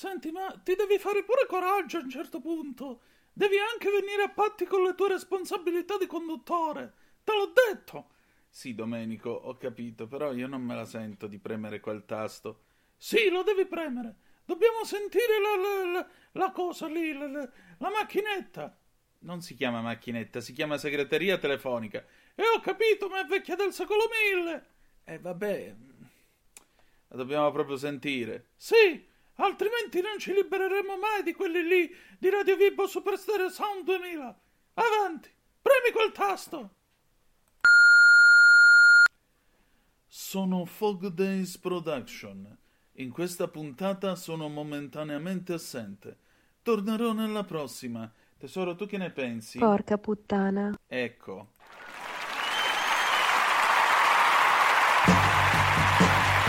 Senti, ma ti devi fare pure coraggio a un certo punto. Devi anche venire a patti con le tue responsabilità di conduttore. Te l'ho detto. Sì, Domenico, ho capito, però io non me la sento di premere quel tasto. Sì, lo devi premere. Dobbiamo sentire la, la, la, la cosa lì, la, macchinetta. Non si chiama macchinetta, si chiama segreteria telefonica. E ho capito, ma è vecchia del secolo mille. E eh, vabbè, la dobbiamo proprio sentire. Sì, altrimenti non ci libereremo mai di quelli lì di Radio Vibo Superstar Sound 2000. Avanti, premi quel tasto. Sono Fog Days Production. In questa puntata sono momentaneamente assente. Tornerò nella prossima. Tesoro, tu che ne pensi? Porca puttana. Ecco.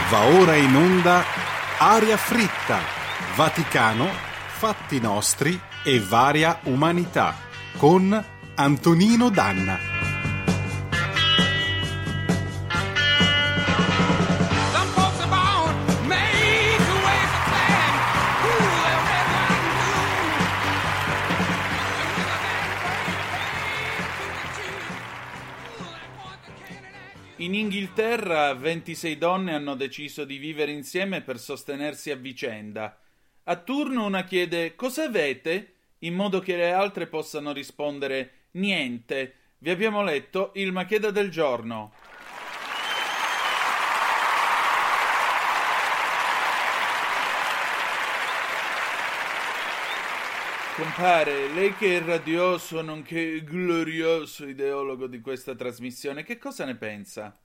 Va ora in onda Aria fritta, Vaticano, fatti nostri e varia umanità con Antonino Danna. In Inghilterra 26 donne hanno deciso di vivere insieme per sostenersi a vicenda. A turno una chiede cosa avete? in modo che le altre possano rispondere niente. Vi abbiamo letto il Macheda del giorno. Compare, lei che è radioso nonché glorioso ideologo di questa trasmissione, che cosa ne pensa?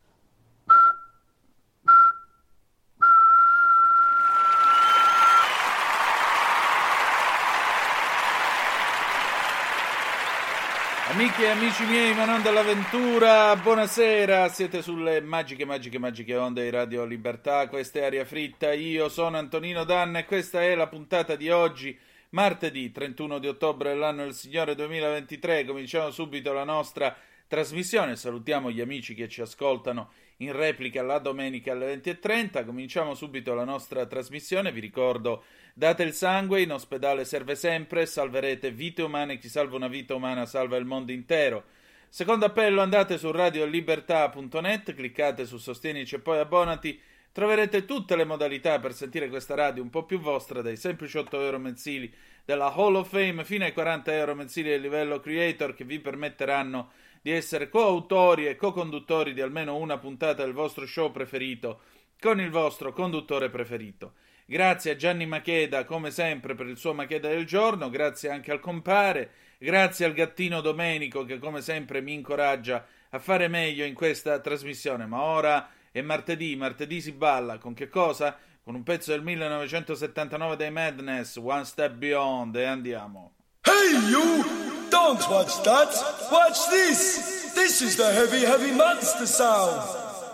Amiche e amici miei, ma non dall'avventura, buonasera, siete sulle magiche, magiche, magiche onde di Radio Libertà, questa è Aria Fritta, io sono Antonino Danna e questa è la puntata di oggi Martedì 31 di ottobre dell'anno del Signore 2023 cominciamo subito la nostra trasmissione. Salutiamo gli amici che ci ascoltano in replica la domenica alle 20.30. Cominciamo subito la nostra trasmissione. Vi ricordo, date il sangue, in ospedale serve sempre, salverete vite umane. Chi salva una vita umana salva il mondo intero. Secondo appello, andate su radiolibertà.net, cliccate su Sostienici e poi abbonati Troverete tutte le modalità per sentire questa radio un po' più vostra, dai semplici 8 euro mensili della Hall of Fame fino ai 40 euro mensili del livello creator che vi permetteranno di essere coautori e co-conduttori di almeno una puntata del vostro show preferito con il vostro conduttore preferito. Grazie a Gianni Macheda, come sempre, per il suo Macheda del giorno, grazie anche al compare, grazie al gattino Domenico che come sempre mi incoraggia a fare meglio in questa trasmissione. Ma ora e martedì, martedì si balla con che cosa? Con un pezzo del 1979 dei Madness, One Step Beyond, e andiamo. Hey you! Don't watch that! Watch this! This is the heavy, heavy monster sound!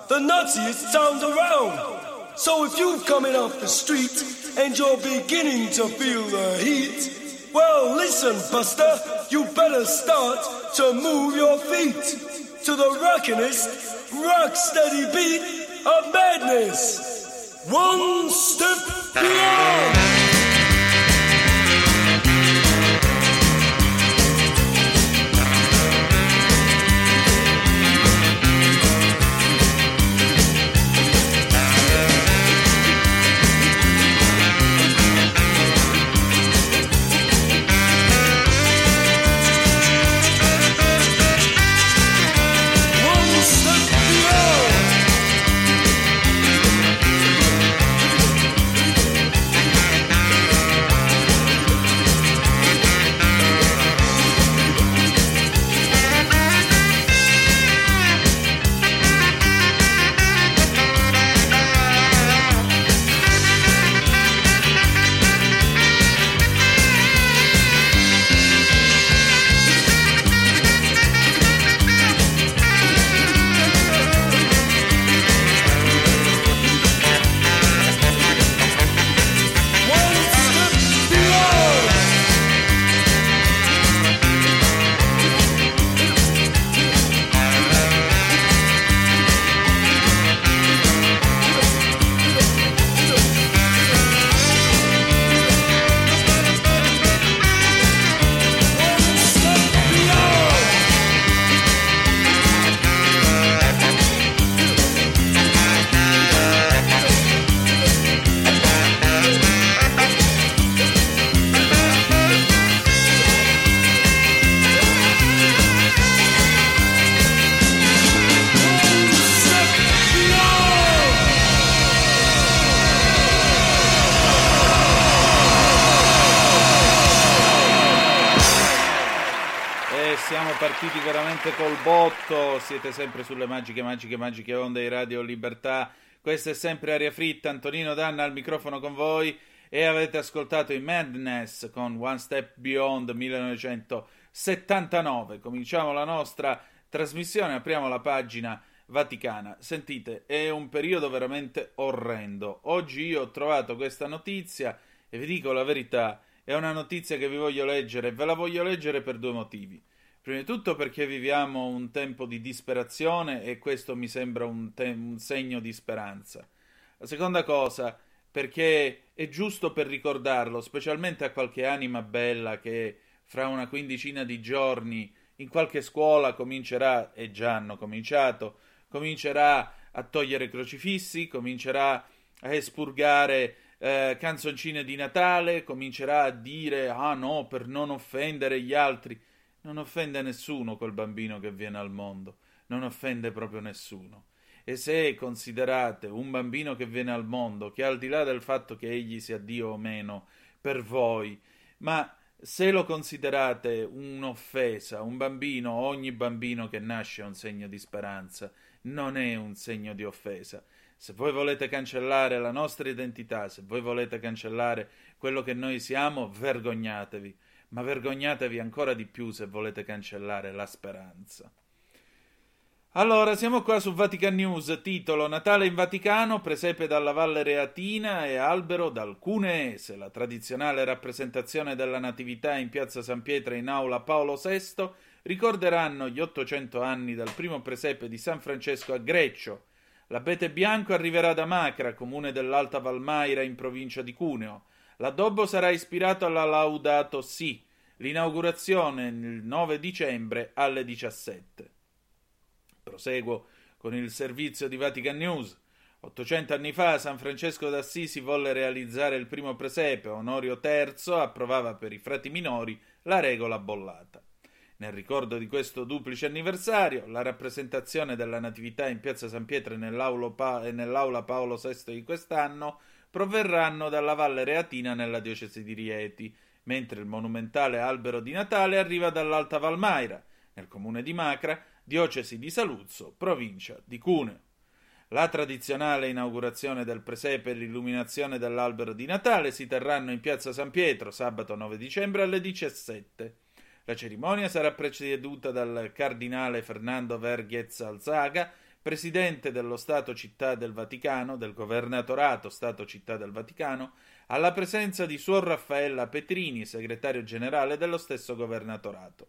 The nuttiest sound around! So if you're coming off the street and you're beginning to feel the heat, well listen, Buster, you better start to move your feet to the rockinest rock steady beat of madness. One step beyond. Veramente col botto. Siete sempre sulle magiche, magiche, magiche onde di Radio Libertà. Questa è sempre Aria Fritta. Antonino Danna al microfono con voi. E avete ascoltato i Madness con One Step Beyond 1979. Cominciamo la nostra trasmissione. Apriamo la pagina Vaticana. Sentite, è un periodo veramente orrendo. Oggi io ho trovato questa notizia e vi dico la verità. È una notizia che vi voglio leggere ve la voglio leggere per due motivi. Prima di tutto perché viviamo un tempo di disperazione e questo mi sembra un, te- un segno di speranza. La seconda cosa, perché è giusto per ricordarlo, specialmente a qualche anima bella che fra una quindicina di giorni in qualche scuola comincerà, e già hanno cominciato, comincerà a togliere crocifissi, comincerà a espurgare eh, canzoncine di Natale, comincerà a dire ah no, per non offendere gli altri. Non offende nessuno quel bambino che viene al mondo, non offende proprio nessuno. E se considerate un bambino che viene al mondo, che al di là del fatto che egli sia Dio o meno, per voi, ma se lo considerate un'offesa, un bambino, ogni bambino che nasce è un segno di speranza, non è un segno di offesa. Se voi volete cancellare la nostra identità, se voi volete cancellare quello che noi siamo, vergognatevi ma vergognatevi ancora di più se volete cancellare la speranza. Allora, siamo qua su Vatican News, titolo Natale in Vaticano, presepe dalla Valle Reatina e albero dal Cuneese, la tradizionale rappresentazione della Natività in piazza San Pietro in aula Paolo VI ricorderanno gli 800 anni dal primo presepe di San Francesco a Greccio. L'abete bianco arriverà da Macra, comune dell'Alta Valmaira in provincia di Cuneo. L'addobbo sarà ispirato alla Laudato Si, l'inaugurazione il 9 dicembre alle 17. Proseguo con il servizio di Vatican News. 800 anni fa San Francesco d'Assisi volle realizzare il primo presepe, Onorio III approvava per i frati minori la regola bollata. Nel ricordo di questo duplice anniversario, la rappresentazione della Natività in piazza San Pietro e nell'aula Paolo VI di quest'anno proverranno dalla Valle Reatina nella diocesi di Rieti, mentre il monumentale albero di Natale arriva dall'Alta Valmaira, nel comune di Macra, diocesi di Saluzzo, provincia di Cuneo. La tradizionale inaugurazione del presepe e l'illuminazione dell'albero di Natale si terranno in piazza San Pietro sabato 9 dicembre alle 17. La cerimonia sarà preceduta dal cardinale Fernando Verghez Alzaga, presidente dello Stato Città del Vaticano, del Governatorato Stato Città del Vaticano, alla presenza di Suor Raffaella Petrini, segretario generale dello stesso Governatorato.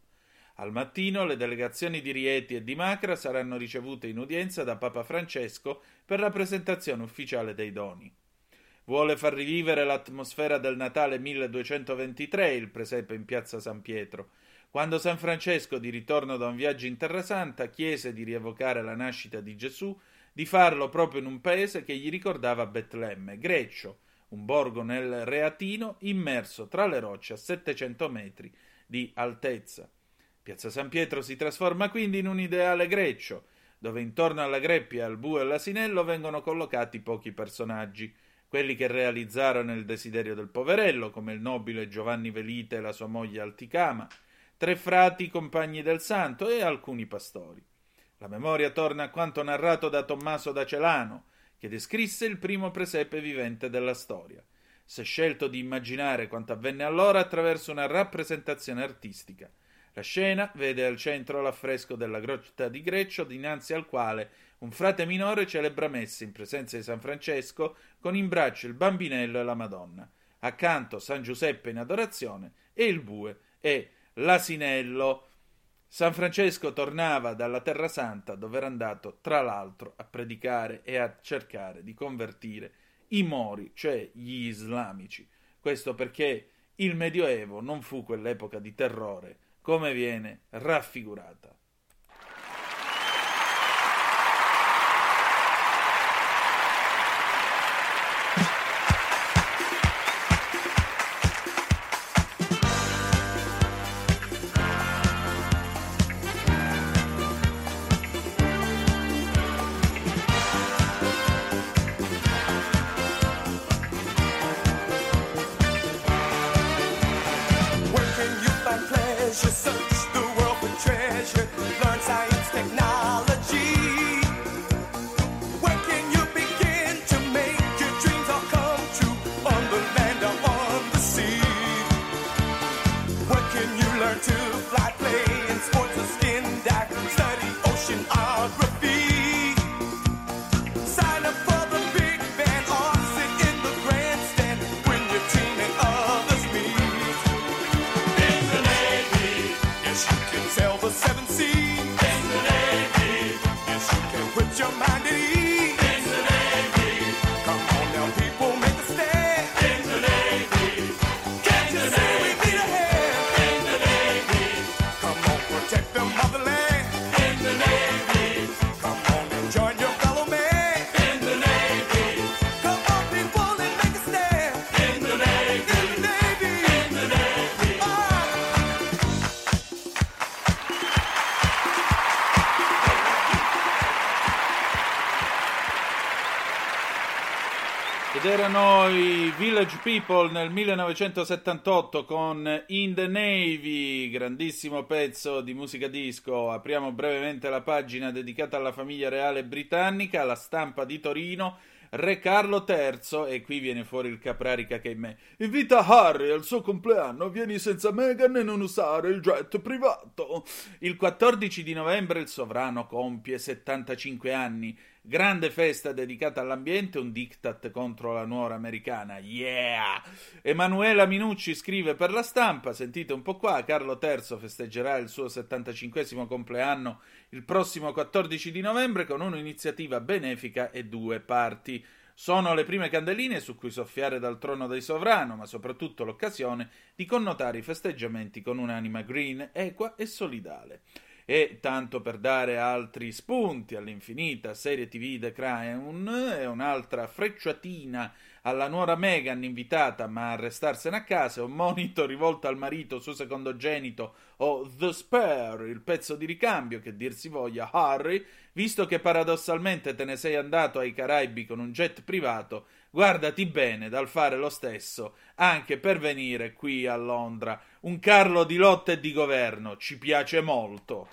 Al mattino le delegazioni di Rieti e di Macra saranno ricevute in udienza da Papa Francesco per la presentazione ufficiale dei doni. Vuole far rivivere l'atmosfera del Natale 1223 il presepe in piazza San Pietro, quando San Francesco, di ritorno da un viaggio in Terra Santa, chiese di rievocare la nascita di Gesù, di farlo proprio in un paese che gli ricordava Betlemme, Greccio, un borgo nel Reatino immerso tra le rocce a 700 metri di altezza. Piazza San Pietro si trasforma quindi in un ideale Greccio, dove intorno alla greppia, al bue e all'asinello vengono collocati pochi personaggi, quelli che realizzarono il desiderio del poverello, come il nobile Giovanni Velite e la sua moglie Alticama, tre frati compagni del santo e alcuni pastori. La memoria torna a quanto narrato da Tommaso da Celano, che descrisse il primo presepe vivente della storia. Si è scelto di immaginare quanto avvenne allora attraverso una rappresentazione artistica. La scena vede al centro l'affresco della grotta di Greccio, dinanzi al quale un frate minore celebra messe in presenza di San Francesco con in braccio il bambinello e la Madonna. Accanto San Giuseppe in adorazione e il bue e l'asinello. San Francesco tornava dalla Terra Santa dove era andato, tra l'altro, a predicare e a cercare di convertire i mori, cioè gli islamici. Questo perché il Medioevo non fu quell'epoca di terrore come viene raffigurata. to Ed erano i Village People nel 1978 con In the Navy, grandissimo pezzo di musica disco. Apriamo brevemente la pagina dedicata alla famiglia reale britannica, la stampa di Torino. Re Carlo III, e qui viene fuori il caprarica che è me. Invita Harry al suo compleanno, vieni senza Meghan e non usare il jet privato. Il 14 di novembre il sovrano compie 75 anni. Grande festa dedicata all'ambiente, un diktat contro la nuora americana. Yeah! Emanuela Minucci scrive per la stampa, sentite un po' qua, Carlo III festeggerà il suo 75 compleanno il prossimo 14 di novembre con un'iniziativa benefica e due parti. Sono le prime candeline su cui soffiare dal trono del sovrano, ma soprattutto l'occasione di connotare i festeggiamenti con un'anima green, equa e solidale. E tanto per dare altri spunti all'infinita serie TV The Crown e un'altra frecciatina alla nuora Meghan invitata ma a restarsene a casa, un monito rivolto al marito suo secondogenito o The Spare, il pezzo di ricambio che dir si voglia Harry, visto che paradossalmente te ne sei andato ai Caraibi con un jet privato, guardati bene dal fare lo stesso anche per venire qui a Londra un Carlo di lotta e di governo, ci piace molto.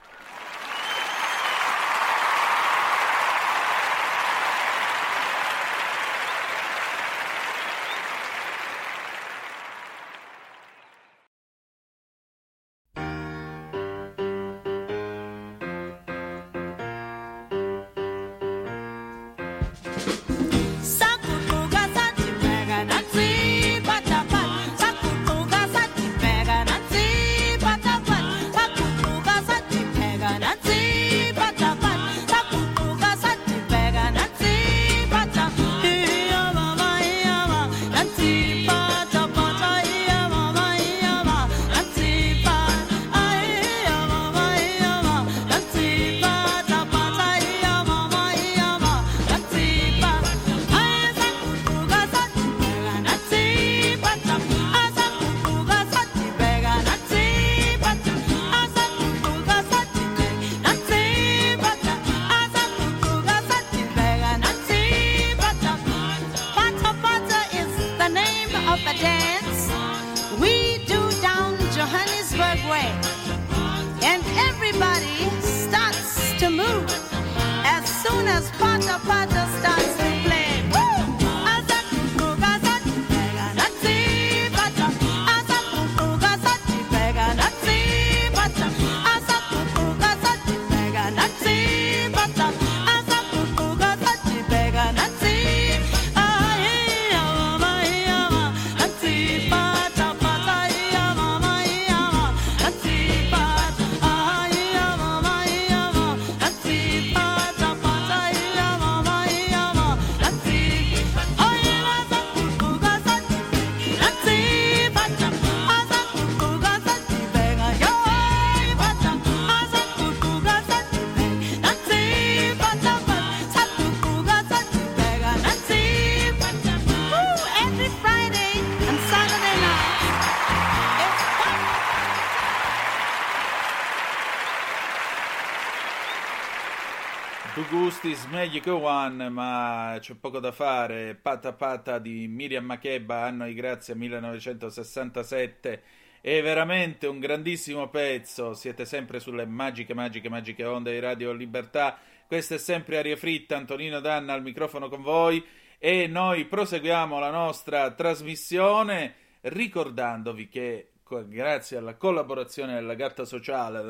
Meglio che One, ma c'è poco da fare. Pata Pata di Miriam Makeba, anno di grazia 1967. È veramente un grandissimo pezzo. Siete sempre sulle magiche, magiche, magiche onde di Radio Libertà. Questa è sempre Aria Fritta, Antonino Danna al microfono con voi. E noi proseguiamo la nostra trasmissione ricordandovi che grazie alla collaborazione della Gatta Sociale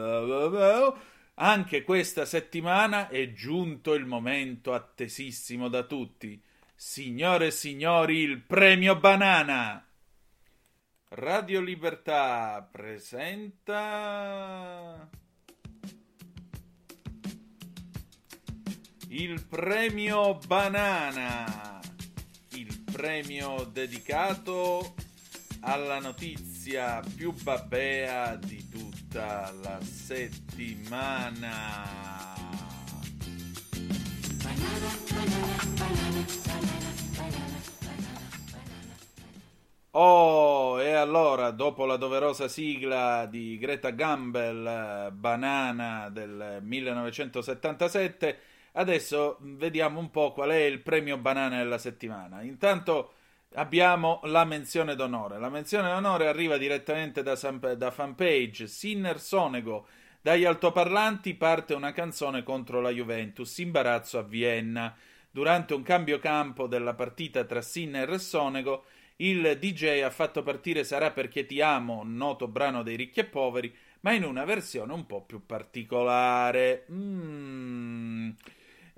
anche questa settimana è giunto il momento attesissimo da tutti. Signore e signori, il premio banana! Radio Libertà presenta il premio banana, il premio dedicato alla notizia più babbea di tutta la settimana. Oh, e allora, dopo la doverosa sigla di Greta Gamble, Banana del 1977, Adesso vediamo un po' qual è il premio banana della settimana. Intanto abbiamo la menzione d'onore. La menzione d'onore arriva direttamente da, da fanpage Sinner Sonego. Dagli altoparlanti parte una canzone contro la Juventus, imbarazzo a Vienna. Durante un cambio campo della partita tra Sinner e Sonego, il DJ ha fatto partire Sarà perché ti amo, noto brano dei ricchi e poveri, ma in una versione un po' più particolare. Mm.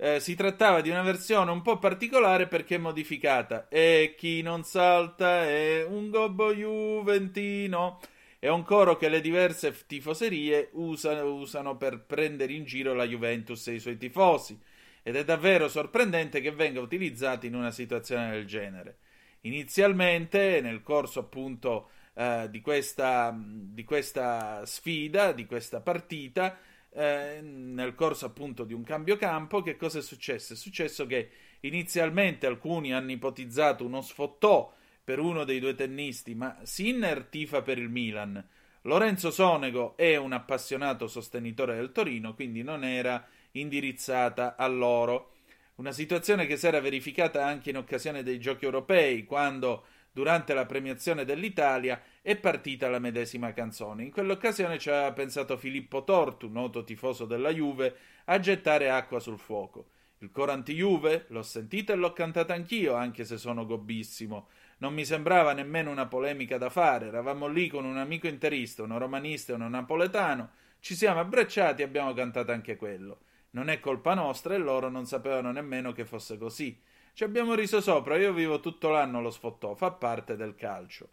Eh, si trattava di una versione un po' particolare perché modificata. E chi non salta è un gobbo juventino. È un coro che le diverse tifoserie usano, usano per prendere in giro la Juventus e i suoi tifosi. Ed è davvero sorprendente che venga utilizzato in una situazione del genere. Inizialmente, nel corso appunto eh, di, questa, di, questa, sfida, di questa partita, eh, nel corso appunto di un cambio campo, che cosa è successo? È successo che inizialmente alcuni hanno ipotizzato uno sfottò per uno dei due tennisti, ma Sinner tifa per il Milan. Lorenzo Sonego è un appassionato sostenitore del Torino, quindi non era indirizzata a loro. Una situazione che si era verificata anche in occasione dei giochi europei, quando durante la premiazione dell'Italia è partita la medesima canzone. In quell'occasione ci aveva pensato Filippo Tortu, noto tifoso della Juve, a gettare acqua sul fuoco. Il coro anti-Juve l'ho sentito e l'ho cantata anch'io, anche se sono gobbissimo. Non mi sembrava nemmeno una polemica da fare. Eravamo lì con un amico interista, uno romanista e uno napoletano. Ci siamo abbracciati e abbiamo cantato anche quello. Non è colpa nostra e loro non sapevano nemmeno che fosse così. Ci abbiamo riso sopra, io vivo tutto l'anno lo sfottò, fa parte del calcio.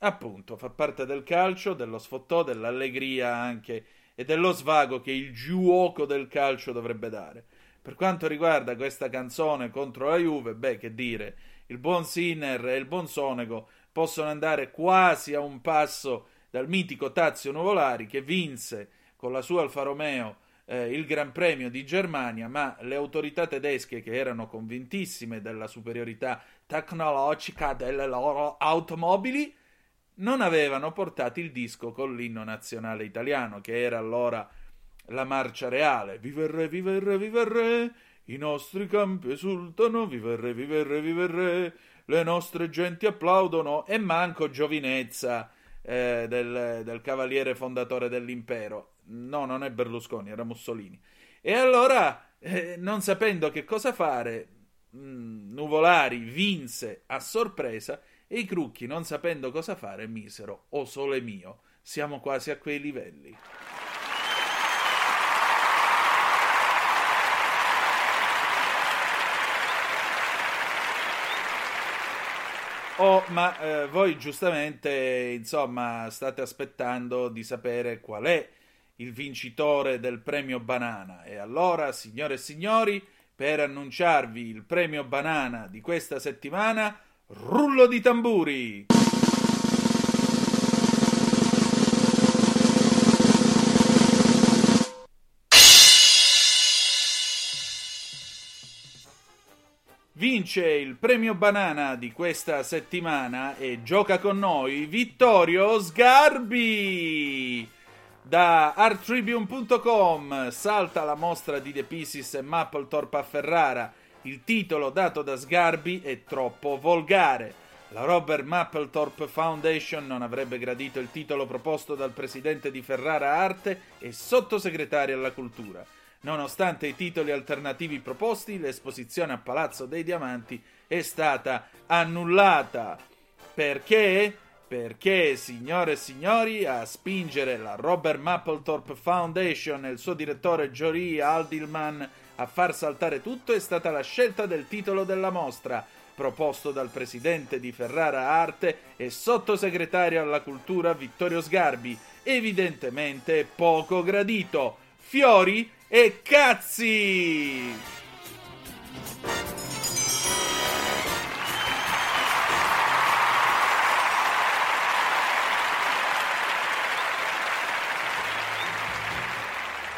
Appunto, fa parte del calcio, dello sfottò, dell'allegria anche e dello svago che il giuoco del calcio dovrebbe dare. Per quanto riguarda questa canzone contro la Juve, beh, che dire, il buon Sinner e il buon Sonego possono andare quasi a un passo dal mitico Tazio Nuvolari che vinse con la sua Alfa Romeo eh, il Gran Premio di Germania, ma le autorità tedesche, che erano convintissime della superiorità tecnologica delle loro automobili, non avevano portato il disco con l'inno nazionale italiano, che era allora la marcia reale. Viva il re, i nostri campi esultano, viva il re, le nostre genti applaudono e manco giovinezza eh, del, del cavaliere fondatore dell'impero. No, non è Berlusconi, era Mussolini. E allora, eh, non sapendo che cosa fare, mh, mm, Nuvolari vinse a sorpresa e i Crucchi, non sapendo cosa fare, misero O sole mio. Siamo quasi a quei livelli. Oh, ma eh, voi giustamente, insomma, state aspettando di sapere qual è il vincitore del premio Banana. E allora, signore e signori, per annunciarvi il premio Banana di questa settimana, rullo di tamburi! Vince il premio banana di questa settimana e gioca con noi Vittorio Sgarbi! Da arttribune.com salta la mostra di The Pieces e Mapplethorpe a Ferrara. Il titolo dato da Sgarbi è troppo volgare. La Robert Mapplethorpe Foundation non avrebbe gradito il titolo proposto dal presidente di Ferrara Arte e sottosegretario alla cultura. Nonostante i titoli alternativi proposti, l'esposizione a Palazzo dei Diamanti è stata annullata. Perché? Perché, signore e signori, a spingere la Robert Mapplethorpe Foundation e il suo direttore Jory Aldilman a far saltare tutto è stata la scelta del titolo della mostra, proposto dal presidente di Ferrara Arte e sottosegretario alla cultura Vittorio Sgarbi, evidentemente poco gradito. Fiori e cazzi!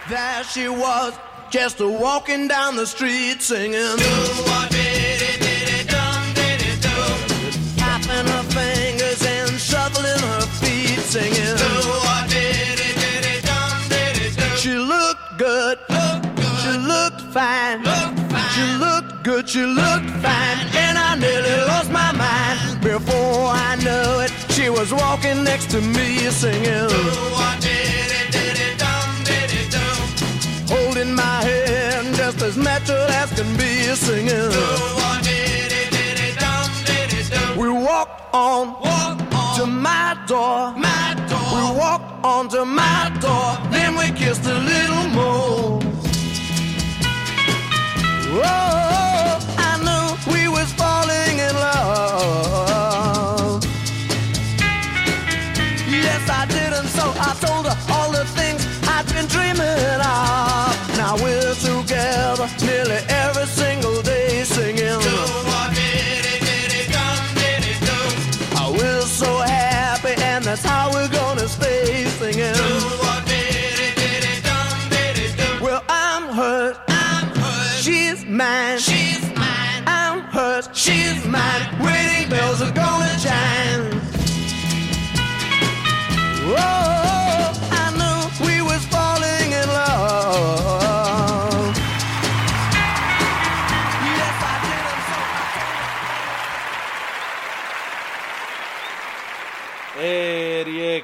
There she was, just walking down the street singing. Do what did it, did it, dum, did it, do. Tapping her fingers and shuffling her feet singing. Do what did it, did it, dum, did it, do. She looked good, she looked fine. She looked good. She looked fine and I nearly lost my mind. Before I knew it, she was walking next to me singing. Holding my hand just as natural as can be singing. We walked on, to my door. My door. We walked on to my door. Then we kissed a little more. Oh, I knew we was falling in love. Yes, I did, and so I told her all the things I'd been dreaming of. Now we're together nearly every single day singing. Oh, we're so happy, and that's how we're gonna stay singing. Well, I'm hurt. She's mine. She's mine. I'm hers. She's mine. Wedding bells are gonna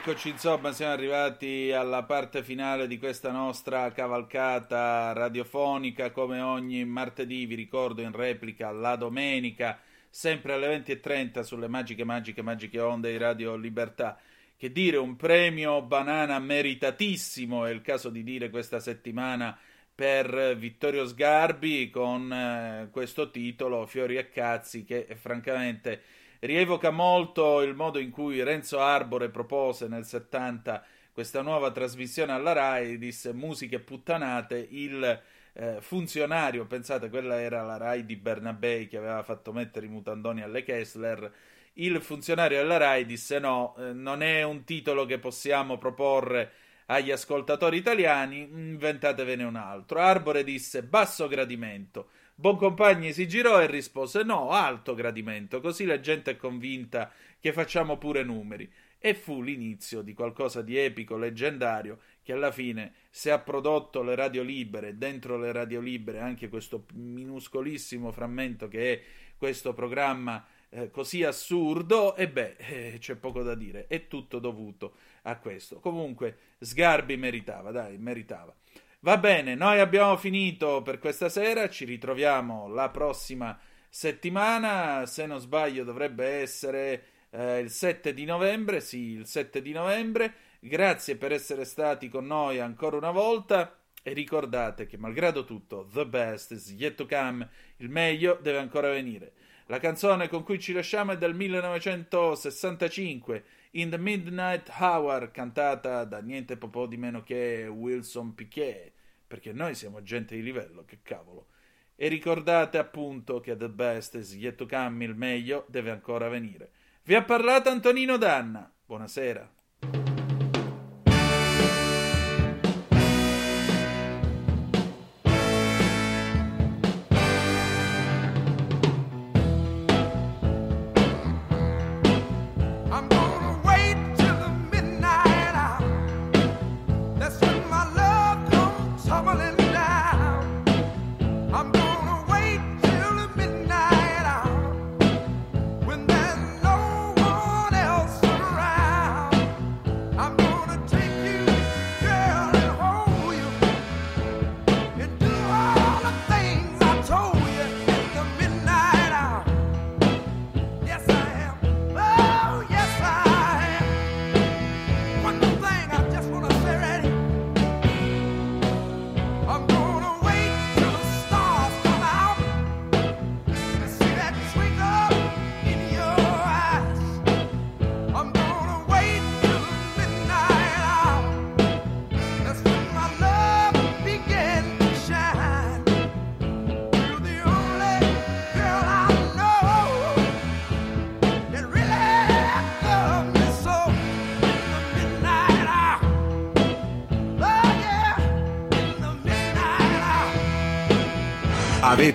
E rieccoci, insomma, siamo arrivati alla parte finale di questa nostra cavalcata radiofonica, come ogni martedì, vi ricordo in replica la domenica, sempre alle 20.30 sulle magiche, magiche, magiche onde di Radio Libertà. Che dire, un premio banana meritatissimo, è il caso di dire questa settimana per Vittorio Sgarbi con eh, questo titolo Fiori e cazzi che eh, francamente rievoca molto il modo in cui Renzo Arbore propose nel 70 questa nuova trasmissione alla RAI, disse musiche puttanate, il eh, funzionario, pensate quella era la RAI di Bernabei che aveva fatto mettere i mutandoni alle Kessler, il funzionario della RAI disse no, eh, non è un titolo che possiamo proporre agli ascoltatori italiani, inventatevene un altro. Arbore disse basso gradimento. Boncompagni si girò e rispose no, alto gradimento, così la gente è convinta che facciamo pure numeri. E fu l'inizio di qualcosa di epico, leggendario, che alla fine, se ha prodotto le radio libere, dentro le radio libere anche questo minuscolissimo frammento che è questo programma eh, così assurdo, e beh, eh, c'è poco da dire, è tutto dovuto a questo. Comunque, Sgarbi meritava, dai, meritava. Va bene, noi abbiamo finito per questa sera, ci ritroviamo la prossima settimana, se non sbaglio dovrebbe essere eh, il 7 di novembre, sì, il 7 di novembre. Grazie per essere stati con noi ancora una volta e ricordate che malgrado tutto, the best is yet to come, il meglio deve ancora venire. La canzone con cui ci lasciamo è del 1965, In the Midnight Hour, cantata da niente po' di meno che Wilson Piquet, perché noi siamo gente di livello, che cavolo. E ricordate appunto che the best is yet to come, il meglio deve ancora venire. Vi ha parlato Antonino Danna. Buonasera.